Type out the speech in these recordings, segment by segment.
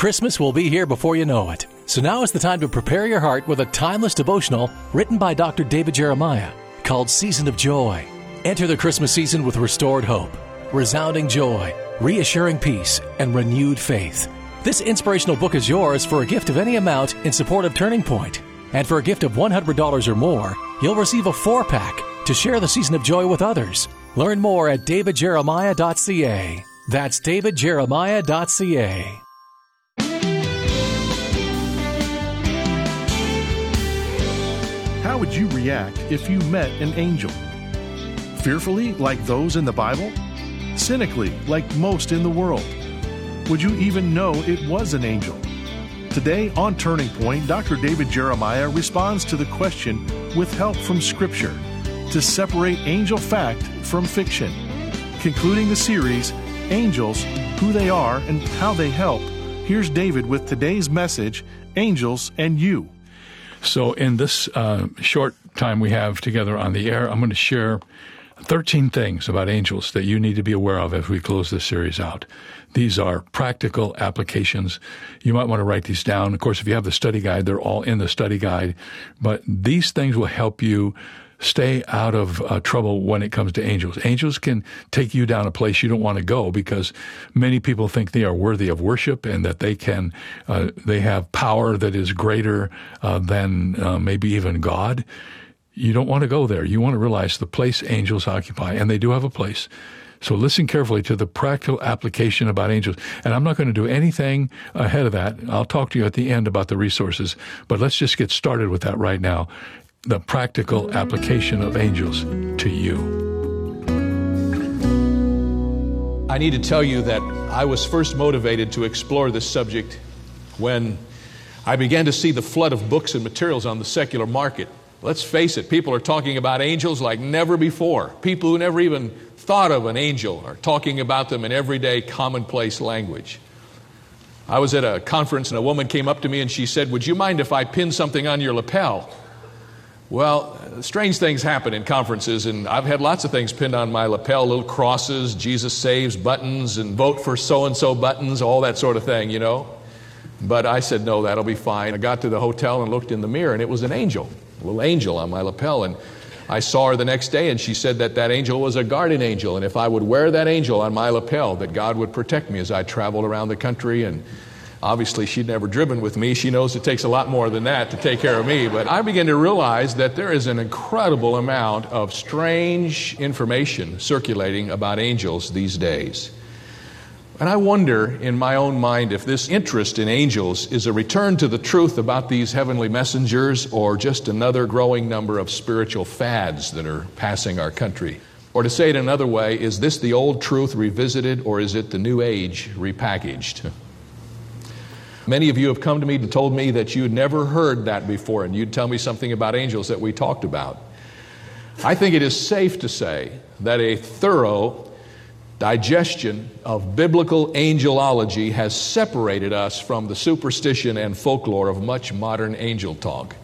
Christmas will be here before you know it. So now is the time to prepare your heart with a timeless devotional written by Dr. David Jeremiah called Season of Joy. Enter the Christmas season with restored hope, resounding joy, reassuring peace, and renewed faith. This inspirational book is yours for a gift of any amount in support of Turning Point. And for a gift of $100 or more, you'll receive a four pack to share the season of joy with others. Learn more at davidjeremiah.ca. That's davidjeremiah.ca. would you react if you met an angel? Fearfully, like those in the Bible? Cynically, like most in the world? Would you even know it was an angel? Today on Turning Point, Dr. David Jeremiah responds to the question with help from Scripture to separate angel fact from fiction. Concluding the series, Angels, Who They Are and How They Help, here's David with today's message Angels and You. So, in this uh, short time we have together on the air, I'm going to share 13 things about angels that you need to be aware of as we close this series out. These are practical applications. You might want to write these down. Of course, if you have the study guide, they're all in the study guide. But these things will help you stay out of uh, trouble when it comes to angels. Angels can take you down a place you don't want to go because many people think they are worthy of worship and that they can, uh, they have power that is greater uh, than uh, maybe even God. You don't want to go there. You want to realize the place angels occupy, and they do have a place. So listen carefully to the practical application about angels. And I'm not going to do anything ahead of that. I'll talk to you at the end about the resources, but let's just get started with that right now the practical application of angels to you. I need to tell you that I was first motivated to explore this subject when I began to see the flood of books and materials on the secular market. Let's face it, people are talking about angels like never before. People who never even thought of an angel are talking about them in everyday commonplace language. I was at a conference and a woman came up to me and she said, Would you mind if I pin something on your lapel? Well, strange things happen in conferences, and I've had lots of things pinned on my lapel little crosses, Jesus saves buttons, and vote for so and so buttons, all that sort of thing, you know. But I said, no, that'll be fine. I got to the hotel and looked in the mirror, and it was an angel, a little angel on my lapel. And I saw her the next day, and she said that that angel was a guardian angel, and if I would wear that angel on my lapel, that God would protect me as I traveled around the country and Obviously, she'd never driven with me. She knows it takes a lot more than that to take care of me. But I began to realize that there is an incredible amount of strange information circulating about angels these days. And I wonder in my own mind if this interest in angels is a return to the truth about these heavenly messengers or just another growing number of spiritual fads that are passing our country. Or to say it another way, is this the old truth revisited or is it the new age repackaged? Many of you have come to me and told me that you'd never heard that before, and you'd tell me something about angels that we talked about. I think it is safe to say that a thorough digestion of biblical angelology has separated us from the superstition and folklore of much modern angel talk.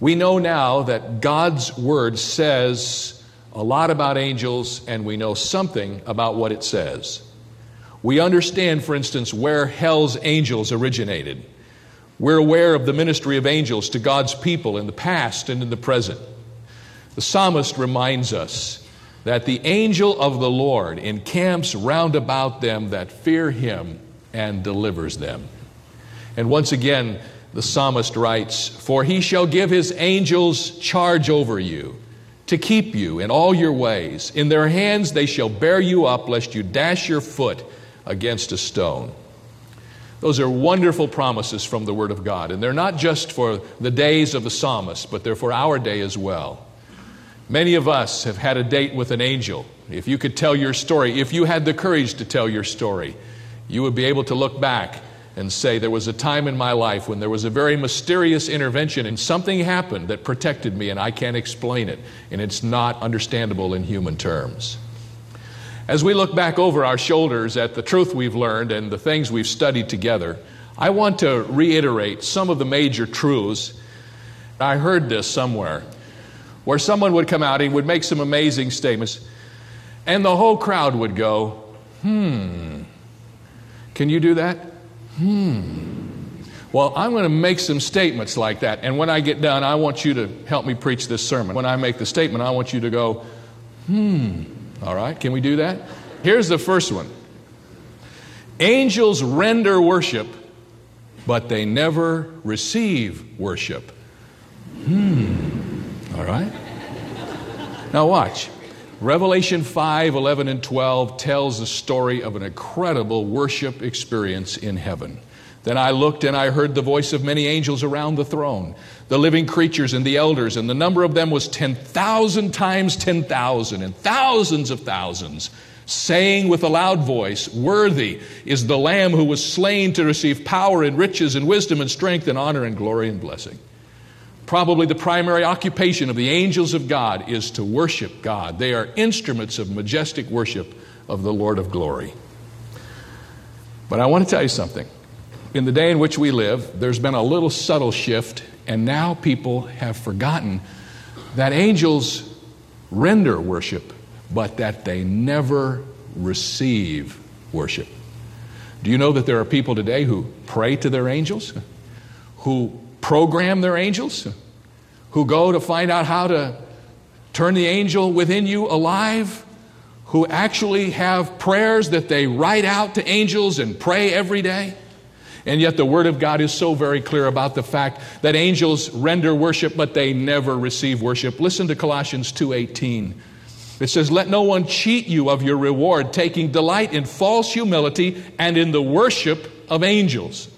We know now that God's Word says a lot about angels, and we know something about what it says. We understand, for instance, where hell's angels originated. We're aware of the ministry of angels to God's people in the past and in the present. The psalmist reminds us that the angel of the Lord encamps round about them that fear him and delivers them. And once again, the psalmist writes, For he shall give his angels charge over you to keep you in all your ways. In their hands they shall bear you up, lest you dash your foot against a stone. Those are wonderful promises from the Word of God. And they're not just for the days of the psalmist, but they're for our day as well. Many of us have had a date with an angel. If you could tell your story, if you had the courage to tell your story, you would be able to look back and say, There was a time in my life when there was a very mysterious intervention and something happened that protected me, and I can't explain it, and it's not understandable in human terms. As we look back over our shoulders at the truth we've learned and the things we've studied together, I want to reiterate some of the major truths. I heard this somewhere where someone would come out and would make some amazing statements, and the whole crowd would go, Hmm, can you do that? Hmm. Well, I'm going to make some statements like that. And when I get done, I want you to help me preach this sermon. When I make the statement, I want you to go, hmm. All right, can we do that? Here's the first one Angels render worship, but they never receive worship. Hmm. All right? Now, watch. Revelation 5 11 and 12 tells the story of an incredible worship experience in heaven. Then I looked and I heard the voice of many angels around the throne, the living creatures and the elders, and the number of them was 10,000 times 10,000 and thousands of thousands, saying with a loud voice, Worthy is the Lamb who was slain to receive power and riches and wisdom and strength and honor and glory and blessing. Probably the primary occupation of the angels of God is to worship God. They are instruments of majestic worship of the Lord of glory. But I want to tell you something in the day in which we live, there's been a little subtle shift, and now people have forgotten that angels render worship, but that they never receive worship. Do you know that there are people today who pray to their angels, who program their angels, who go to find out how to turn the angel within you alive, who actually have prayers that they write out to angels and pray every day? And yet the Word of God is so very clear about the fact that angels render worship, but they never receive worship. Listen to Colossians 2.18. It says, Let no one cheat you of your reward, taking delight in false humility and in the worship of angels.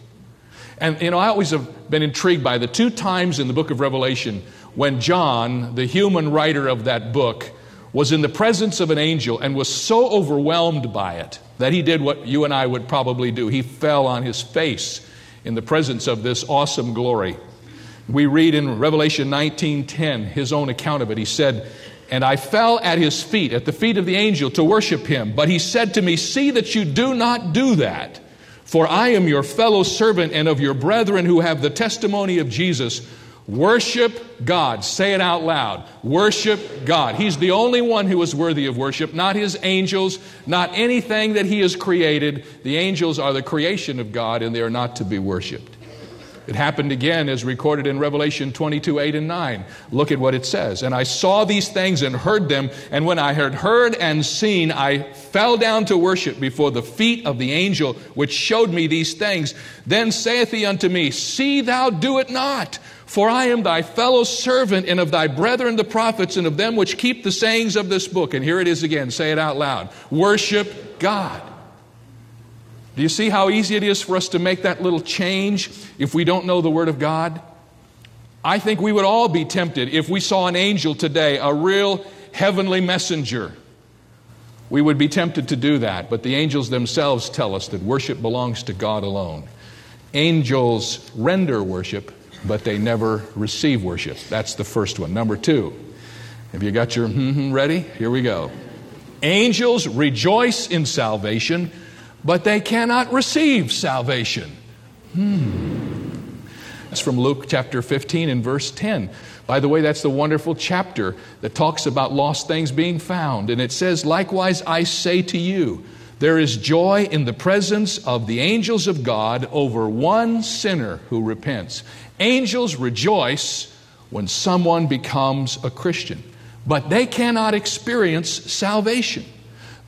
And, you know, I always have been intrigued by the two times in the book of Revelation when John, the human writer of that book, was in the presence of an angel and was so overwhelmed by it that he did what you and I would probably do. He fell on his face in the presence of this awesome glory. We read in Revelation 19:10 his own account of it. He said, "And I fell at his feet, at the feet of the angel to worship him, but he said to me, "See that you do not do that, for I am your fellow servant and of your brethren who have the testimony of Jesus." Worship God. Say it out loud. Worship God. He's the only one who is worthy of worship, not his angels, not anything that he has created. The angels are the creation of God and they are not to be worshiped. It happened again as recorded in Revelation 22 8 and 9. Look at what it says. And I saw these things and heard them, and when I had heard and seen, I fell down to worship before the feet of the angel which showed me these things. Then saith he unto me, See thou do it not. For I am thy fellow servant and of thy brethren the prophets and of them which keep the sayings of this book. And here it is again. Say it out loud. Worship God. Do you see how easy it is for us to make that little change if we don't know the Word of God? I think we would all be tempted if we saw an angel today, a real heavenly messenger. We would be tempted to do that, but the angels themselves tell us that worship belongs to God alone. Angels render worship, but they never receive worship. That's the first one. Number two, have you got your hmm ready? Here we go. Angels rejoice in salvation, but they cannot receive salvation. Hmm. That's from Luke chapter 15 and verse 10. By the way, that's the wonderful chapter that talks about lost things being found. And it says, Likewise, I say to you, there is joy in the presence of the angels of God over one sinner who repents. Angels rejoice when someone becomes a Christian, but they cannot experience salvation.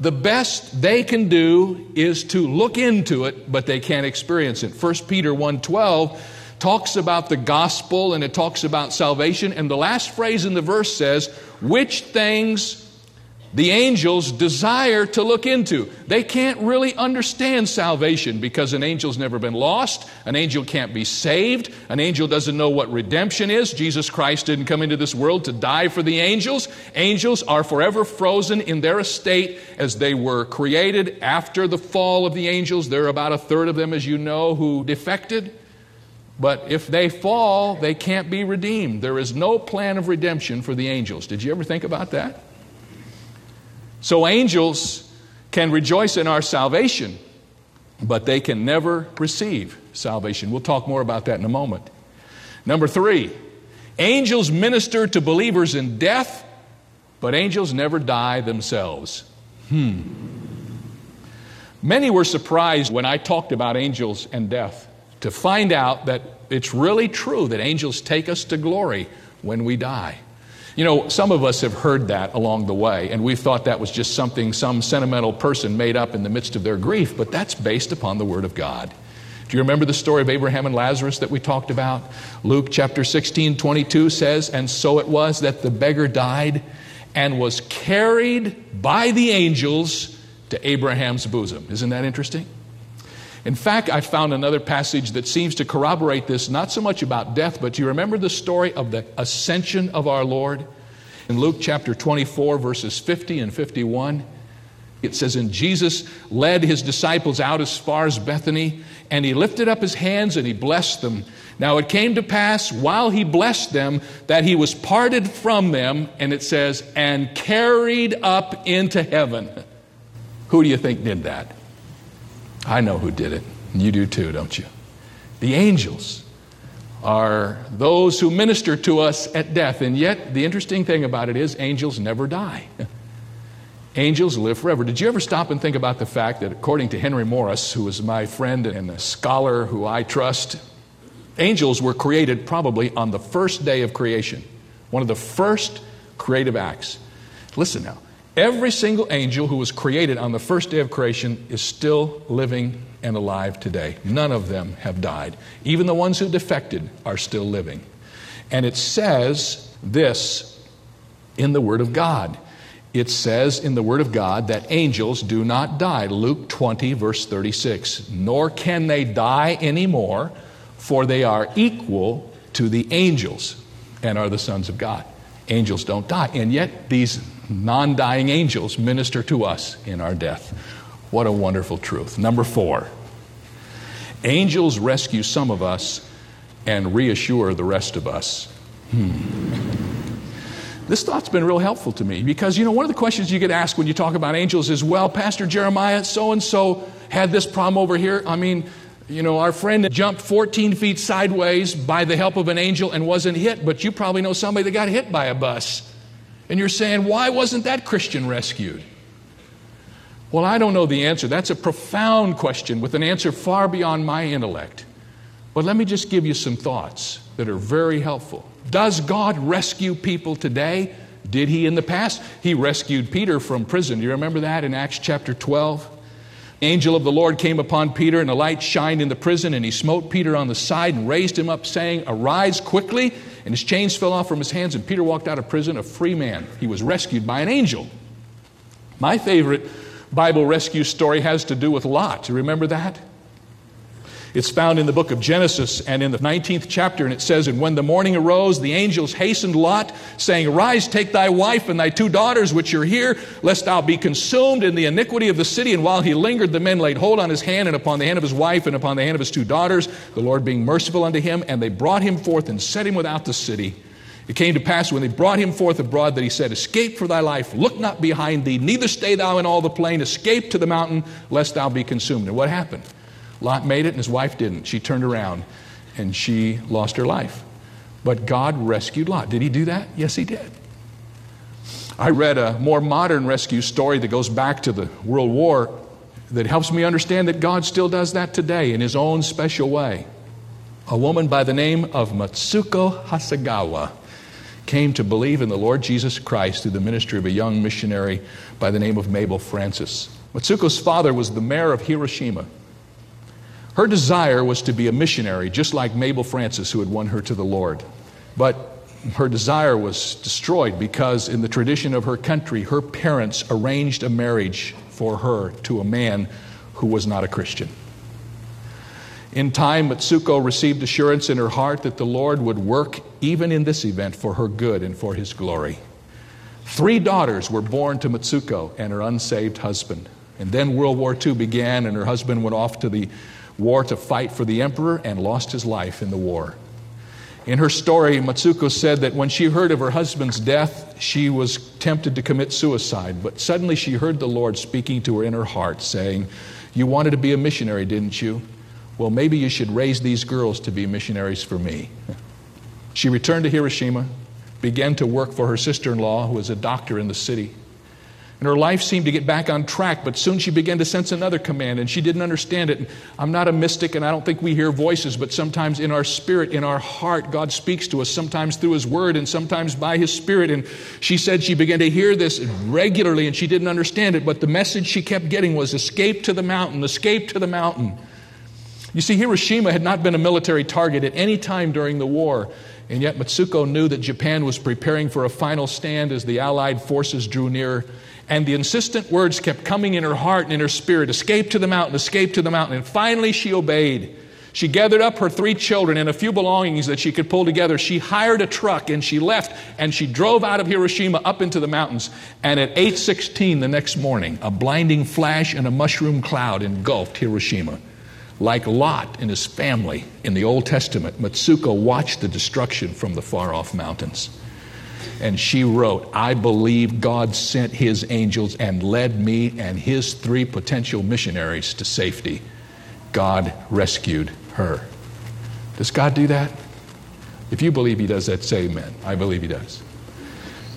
The best they can do is to look into it, but they can't experience it. 1 Peter 1:12 talks about the gospel and it talks about salvation and the last phrase in the verse says, "Which things the angels desire to look into. They can't really understand salvation because an angel's never been lost. An angel can't be saved. An angel doesn't know what redemption is. Jesus Christ didn't come into this world to die for the angels. Angels are forever frozen in their estate as they were created after the fall of the angels. There are about a third of them, as you know, who defected. But if they fall, they can't be redeemed. There is no plan of redemption for the angels. Did you ever think about that? So angels can rejoice in our salvation, but they can never receive salvation. We'll talk more about that in a moment. Number three, angels minister to believers in death, but angels never die themselves. Hmm. Many were surprised when I talked about angels and death to find out that it's really true that angels take us to glory when we die. You know, some of us have heard that along the way, and we've thought that was just something some sentimental person made up in the midst of their grief, but that's based upon the Word of God. Do you remember the story of Abraham and Lazarus that we talked about? Luke chapter 16, 22 says, And so it was that the beggar died and was carried by the angels to Abraham's bosom. Isn't that interesting? In fact, I found another passage that seems to corroborate this, not so much about death, but do you remember the story of the ascension of our Lord? In Luke chapter 24, verses 50 and 51, it says, And Jesus led his disciples out as far as Bethany, and he lifted up his hands and he blessed them. Now it came to pass while he blessed them that he was parted from them, and it says, and carried up into heaven. Who do you think did that? I know who did it. You do too, don't you? The angels are those who minister to us at death. And yet, the interesting thing about it is, angels never die. Angels live forever. Did you ever stop and think about the fact that, according to Henry Morris, who is my friend and a scholar who I trust, angels were created probably on the first day of creation, one of the first creative acts. Listen now. Every single angel who was created on the first day of creation is still living and alive today. None of them have died. Even the ones who defected are still living. And it says this in the Word of God. It says in the Word of God that angels do not die. Luke 20, verse 36. Nor can they die anymore, for they are equal to the angels and are the sons of God. Angels don't die. And yet, these non dying angels minister to us in our death. What a wonderful truth. Number four angels rescue some of us and reassure the rest of us. Hmm. This thought's been real helpful to me because, you know, one of the questions you get asked when you talk about angels is, well, Pastor Jeremiah, so and so had this problem over here. I mean, you know, our friend jumped 14 feet sideways by the help of an angel and wasn't hit, but you probably know somebody that got hit by a bus. And you're saying, why wasn't that Christian rescued? Well, I don't know the answer. That's a profound question with an answer far beyond my intellect. But let me just give you some thoughts that are very helpful. Does God rescue people today? Did he in the past? He rescued Peter from prison. Do you remember that in Acts chapter 12? Angel of the Lord came upon Peter, and a light shined in the prison, and he smote Peter on the side and raised him up, saying, Arise quickly. And his chains fell off from his hands, and Peter walked out of prison a free man. He was rescued by an angel. My favorite Bible rescue story has to do with Lot. You remember that? It's found in the book of Genesis and in the 19th chapter, and it says, And when the morning arose, the angels hastened Lot, saying, Arise, take thy wife and thy two daughters which are here, lest thou be consumed in the iniquity of the city. And while he lingered, the men laid hold on his hand and upon the hand of his wife and upon the hand of his two daughters, the Lord being merciful unto him, and they brought him forth and set him without the city. It came to pass when they brought him forth abroad that he said, Escape for thy life, look not behind thee, neither stay thou in all the plain, escape to the mountain, lest thou be consumed. And what happened? Lot made it and his wife didn't. She turned around and she lost her life. But God rescued Lot. Did he do that? Yes, he did. I read a more modern rescue story that goes back to the World War that helps me understand that God still does that today in his own special way. A woman by the name of Matsuko Hasegawa came to believe in the Lord Jesus Christ through the ministry of a young missionary by the name of Mabel Francis. Matsuko's father was the mayor of Hiroshima. Her desire was to be a missionary, just like Mabel Francis, who had won her to the Lord. But her desire was destroyed because, in the tradition of her country, her parents arranged a marriage for her to a man who was not a Christian. In time, Matsuko received assurance in her heart that the Lord would work even in this event for her good and for his glory. Three daughters were born to Matsuko and her unsaved husband. And then World War II began, and her husband went off to the war to fight for the emperor and lost his life in the war. In her story, Matsuko said that when she heard of her husband's death, she was tempted to commit suicide, but suddenly she heard the Lord speaking to her in her heart, saying, You wanted to be a missionary, didn't you? Well, maybe you should raise these girls to be missionaries for me. She returned to Hiroshima, began to work for her sister in law, who was a doctor in the city. And her life seemed to get back on track, but soon she began to sense another command, and she didn't understand it. And I'm not a mystic, and I don't think we hear voices, but sometimes in our spirit, in our heart, God speaks to us, sometimes through His Word, and sometimes by His Spirit. And she said she began to hear this regularly, and she didn't understand it, but the message she kept getting was escape to the mountain, escape to the mountain. You see, Hiroshima had not been a military target at any time during the war. And yet, Matsuko knew that Japan was preparing for a final stand as the Allied forces drew near. And the insistent words kept coming in her heart and in her spirit escape to the mountain, escape to the mountain. And finally, she obeyed. She gathered up her three children and a few belongings that she could pull together. She hired a truck and she left and she drove out of Hiroshima up into the mountains. And at 8:16 the next morning, a blinding flash and a mushroom cloud engulfed Hiroshima. Like Lot and his family in the Old Testament, Matsuko watched the destruction from the far off mountains and she wrote, I believe God sent his angels and led me and his three potential missionaries to safety. God rescued her. Does God do that? If you believe he does that, say amen. I believe he does.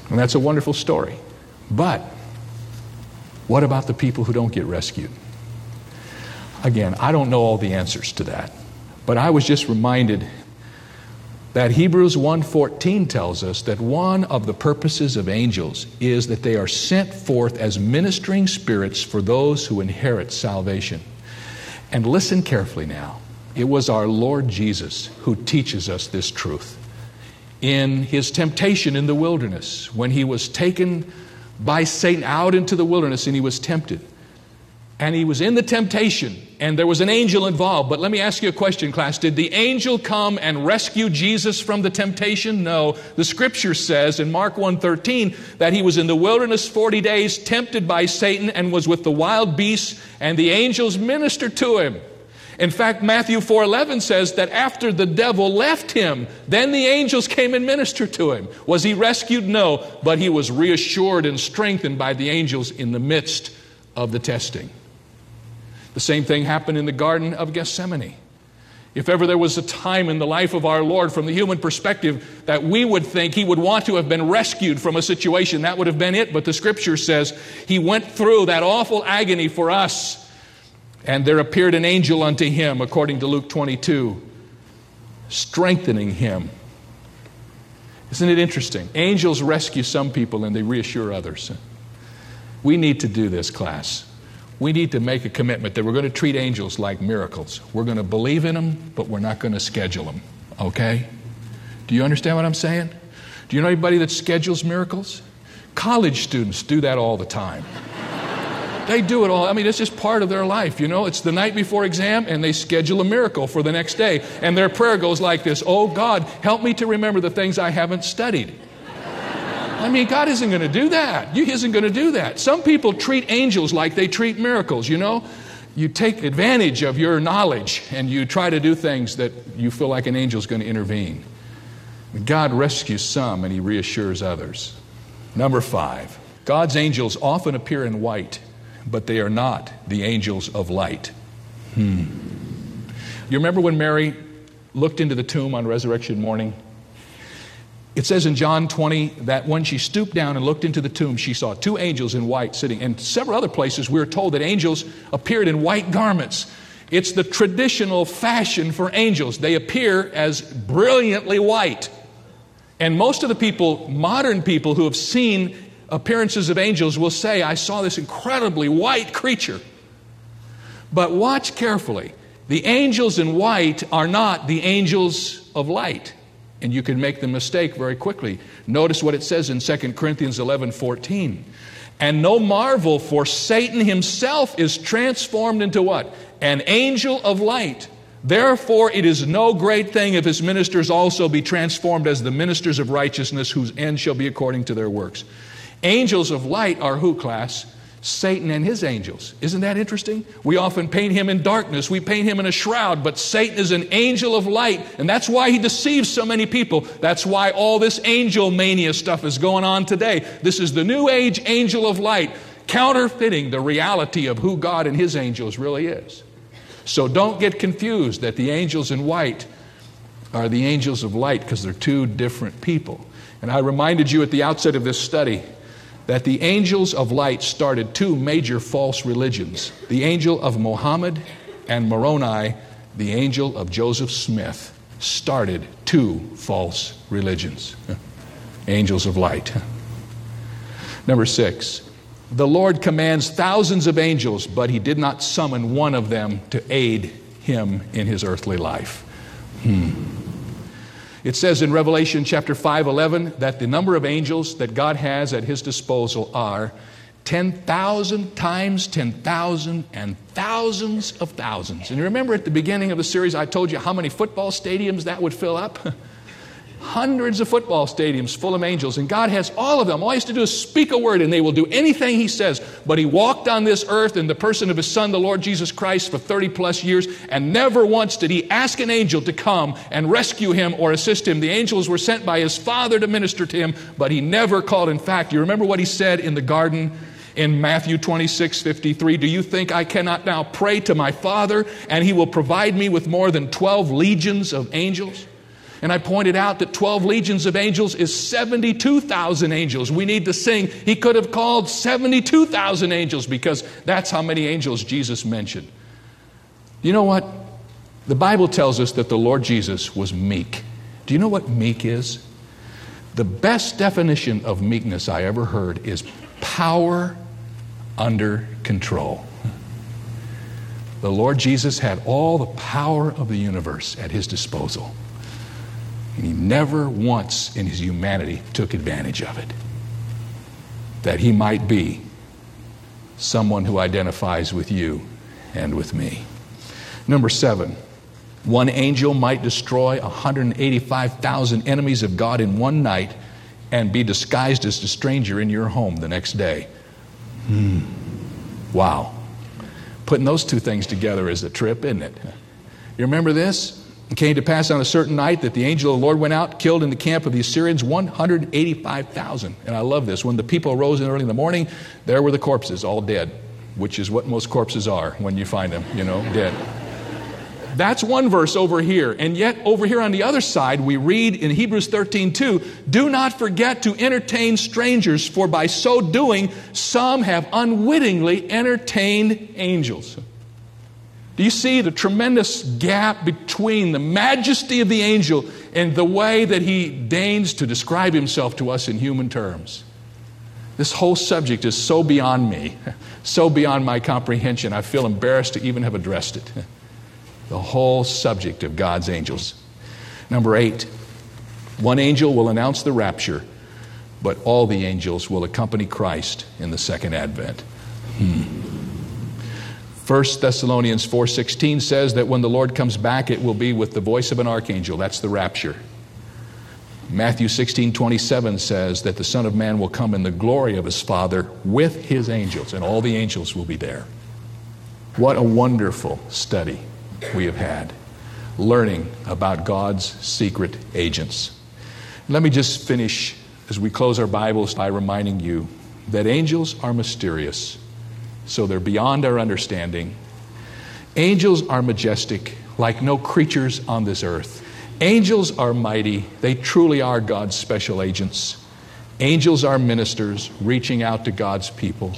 And that's a wonderful story. But what about the people who don't get rescued? Again, I don't know all the answers to that. But I was just reminded that Hebrews 1:14 tells us that one of the purposes of angels is that they are sent forth as ministering spirits for those who inherit salvation. And listen carefully now. It was our Lord Jesus who teaches us this truth. In his temptation in the wilderness, when he was taken by Satan out into the wilderness and he was tempted, and he was in the temptation and there was an angel involved but let me ask you a question class. Did the angel come and rescue jesus from the temptation? No. The scripture says in mark 1.13 that he was in the wilderness 40 days tempted by satan and was with the wild beasts and the angels ministered to him. In fact matthew 4.11 says that after the devil left him then the angels came and ministered to him. Was he rescued? No. But he was reassured and strengthened by the angels in the midst of the testing the same thing happened in the Garden of Gethsemane. If ever there was a time in the life of our Lord, from the human perspective, that we would think he would want to have been rescued from a situation, that would have been it. But the scripture says he went through that awful agony for us, and there appeared an angel unto him, according to Luke 22, strengthening him. Isn't it interesting? Angels rescue some people and they reassure others. We need to do this, class we need to make a commitment that we're going to treat angels like miracles. We're going to believe in them, but we're not going to schedule them. Okay? Do you understand what I'm saying? Do you know anybody that schedules miracles? College students do that all the time. they do it all. I mean, it's just part of their life, you know? It's the night before exam, and they schedule a miracle for the next day. And their prayer goes like this Oh, God, help me to remember the things I haven't studied. I mean, God isn't going to do that. He isn't going to do that. Some people treat angels like they treat miracles, you know? You take advantage of your knowledge and you try to do things that you feel like an angel's going to intervene. God rescues some and he reassures others. Number five, God's angels often appear in white, but they are not the angels of light. Hmm. You remember when Mary looked into the tomb on resurrection morning? It says in John 20 that when she stooped down and looked into the tomb, she saw two angels in white sitting. And several other places, we're told that angels appeared in white garments. It's the traditional fashion for angels. They appear as brilliantly white. And most of the people, modern people who have seen appearances of angels, will say, I saw this incredibly white creature. But watch carefully. The angels in white are not the angels of light and you can make the mistake very quickly. Notice what it says in 2 Corinthians 11 14. And no marvel, for Satan himself is transformed into what? An angel of light. Therefore, it is no great thing if his ministers also be transformed as the ministers of righteousness, whose end shall be according to their works. Angels of light are who, class? Satan and his angels. Isn't that interesting? We often paint him in darkness, we paint him in a shroud, but Satan is an angel of light, and that's why he deceives so many people. That's why all this angel mania stuff is going on today. This is the new age angel of light, counterfeiting the reality of who God and his angels really is. So don't get confused that the angels in white are the angels of light because they're two different people. And I reminded you at the outset of this study that the angels of light started two major false religions the angel of Mohammed and Moroni, the angel of Joseph Smith, started two false religions. Angels of light. Number six, the Lord commands thousands of angels, but he did not summon one of them to aid him in his earthly life. Hmm. It says in Revelation chapter 5 11 that the number of angels that God has at his disposal are 10,000 times 10,000 and thousands of thousands. And you remember at the beginning of the series, I told you how many football stadiums that would fill up? hundreds of football stadiums full of angels, and God has all of them. All he has to do is speak a word, and they will do anything he says. But he walked on this earth in the person of his son, the Lord Jesus Christ, for 30 plus years, and never once did he ask an angel to come and rescue him or assist him. The angels were sent by his father to minister to him, but he never called. In fact, you remember what he said in the garden? in Matthew 26, 53. Do you think I cannot now pray to my Father and he will provide me with more than 12 legions of angels? And I pointed out that 12 legions of angels is 72,000 angels. We need to sing, He could have called 72,000 angels because that's how many angels Jesus mentioned. You know what? The Bible tells us that the Lord Jesus was meek. Do you know what meek is? The best definition of meekness I ever heard is power under control. The Lord Jesus had all the power of the universe at his disposal. And he never once in his humanity took advantage of it. That he might be someone who identifies with you and with me. Number seven, one angel might destroy 185,000 enemies of God in one night and be disguised as a stranger in your home the next day. Hmm. Wow. Putting those two things together is a trip, isn't it? You remember this? It came to pass on a certain night that the angel of the Lord went out, killed in the camp of the Assyrians 185,000. And I love this. When the people arose in early in the morning, there were the corpses, all dead, which is what most corpses are when you find them, you know, dead. That's one verse over here. And yet, over here on the other side, we read in Hebrews 13 2 Do not forget to entertain strangers, for by so doing, some have unwittingly entertained angels. Do you see the tremendous gap between the majesty of the angel and the way that he deigns to describe himself to us in human terms? This whole subject is so beyond me, so beyond my comprehension, I feel embarrassed to even have addressed it. The whole subject of God's angels. Number eight, one angel will announce the rapture, but all the angels will accompany Christ in the second advent. Hmm. 1 Thessalonians 4:16 says that when the Lord comes back it will be with the voice of an archangel that's the rapture. Matthew 16:27 says that the son of man will come in the glory of his father with his angels and all the angels will be there. What a wonderful study we have had learning about God's secret agents. Let me just finish as we close our Bibles by reminding you that angels are mysterious so they're beyond our understanding. Angels are majestic, like no creatures on this earth. Angels are mighty, they truly are God's special agents. Angels are ministers reaching out to God's people.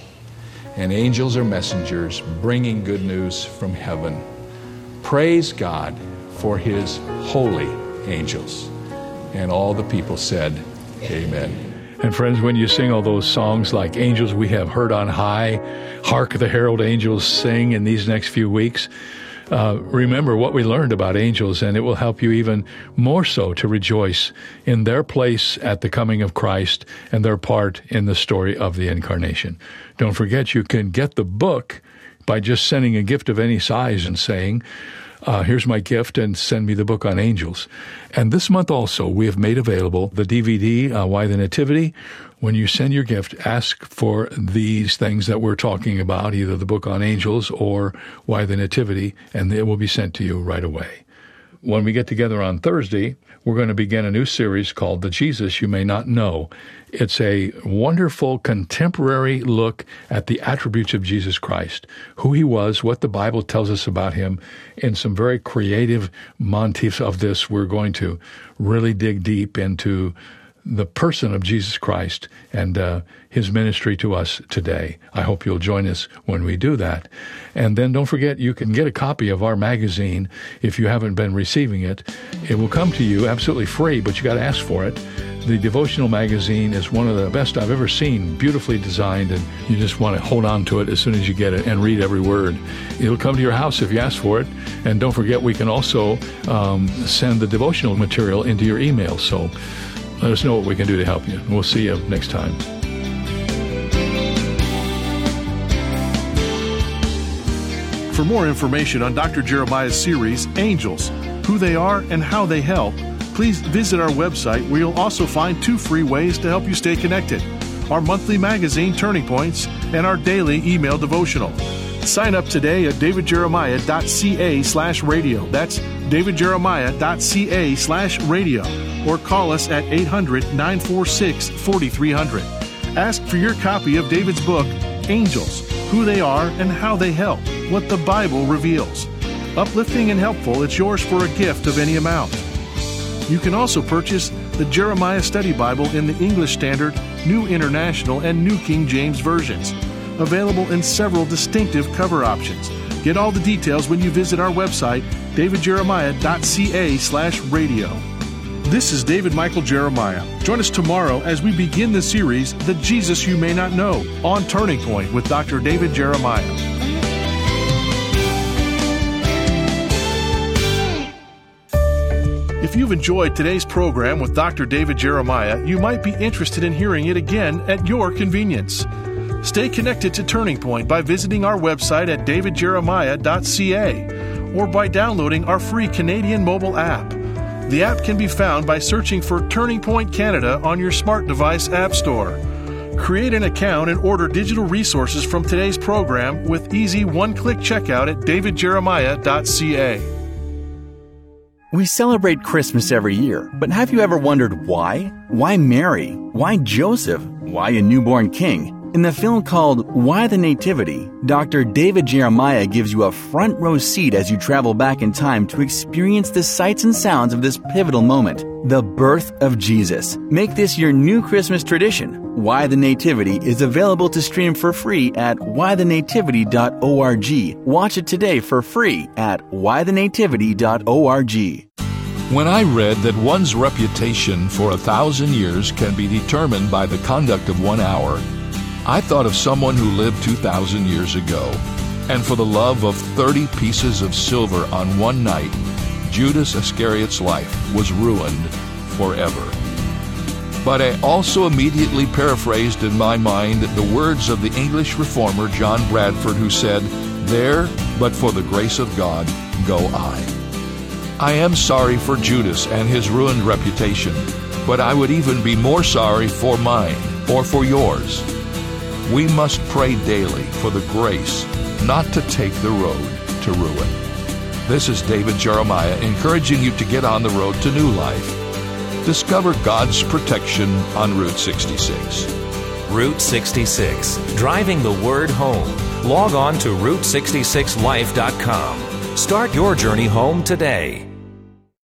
And angels are messengers bringing good news from heaven. Praise God for his holy angels. And all the people said, Amen. And friends, when you sing all those songs like Angels We Have Heard on High, Hark the Herald Angels Sing in these next few weeks, uh, remember what we learned about angels, and it will help you even more so to rejoice in their place at the coming of Christ and their part in the story of the incarnation. Don't forget, you can get the book by just sending a gift of any size and saying, uh, here's my gift and send me the book on angels. And this month also, we have made available the DVD, uh, Why the Nativity. When you send your gift, ask for these things that we're talking about, either the book on angels or Why the Nativity, and it will be sent to you right away. When we get together on Thursday, we're going to begin a new series called The Jesus You May Not Know. It's a wonderful contemporary look at the attributes of Jesus Christ, who he was, what the Bible tells us about him. In some very creative motifs of this, we're going to really dig deep into the person of Jesus Christ and uh, his ministry to us today. I hope you'll join us when we do that. And then don't forget, you can get a copy of our magazine if you haven't been receiving it. It will come to you absolutely free, but you got to ask for it. The devotional magazine is one of the best I've ever seen, beautifully designed, and you just want to hold on to it as soon as you get it and read every word. It'll come to your house if you ask for it. And don't forget, we can also um, send the devotional material into your email. So let us know what we can do to help you. We'll see you next time. For more information on Dr. Jeremiah's series, Angels, who they are and how they help, please visit our website where you'll also find two free ways to help you stay connected our monthly magazine, Turning Points, and our daily email devotional. Sign up today at davidjeremiah.ca slash radio. That's davidjeremiah.ca slash radio. Or call us at 800 946 4300. Ask for your copy of David's book, Angels Who They Are and How They Help, What the Bible Reveals. Uplifting and helpful, it's yours for a gift of any amount. You can also purchase the Jeremiah Study Bible in the English Standard, New International, and New King James versions, available in several distinctive cover options. Get all the details when you visit our website, davidjeremiah.ca/radio. This is David Michael Jeremiah. Join us tomorrow as we begin the series The Jesus You May Not Know on Turning Point with Dr. David Jeremiah. If you've enjoyed today's program with Dr. David Jeremiah, you might be interested in hearing it again at your convenience. Stay connected to Turning Point by visiting our website at davidjeremiah.ca or by downloading our free Canadian mobile app. The app can be found by searching for Turning Point Canada on your smart device app store. Create an account and order digital resources from today's program with easy one click checkout at davidjeremiah.ca. We celebrate Christmas every year, but have you ever wondered why? Why Mary? Why Joseph? Why a newborn king? In the film called Why the Nativity, Dr. David Jeremiah gives you a front row seat as you travel back in time to experience the sights and sounds of this pivotal moment, the birth of Jesus. Make this your new Christmas tradition. Why the Nativity is available to stream for free at whythenativity.org. Watch it today for free at whythenativity.org. When I read that one's reputation for a thousand years can be determined by the conduct of one hour, I thought of someone who lived 2,000 years ago, and for the love of 30 pieces of silver on one night, Judas Iscariot's life was ruined forever. But I also immediately paraphrased in my mind the words of the English reformer John Bradford, who said, There, but for the grace of God, go I. I am sorry for Judas and his ruined reputation, but I would even be more sorry for mine or for yours. We must pray daily for the grace not to take the road to ruin. This is David Jeremiah encouraging you to get on the road to new life. Discover God's protection on Route 66. Route 66, driving the word home. Log on to Route66Life.com. Start your journey home today.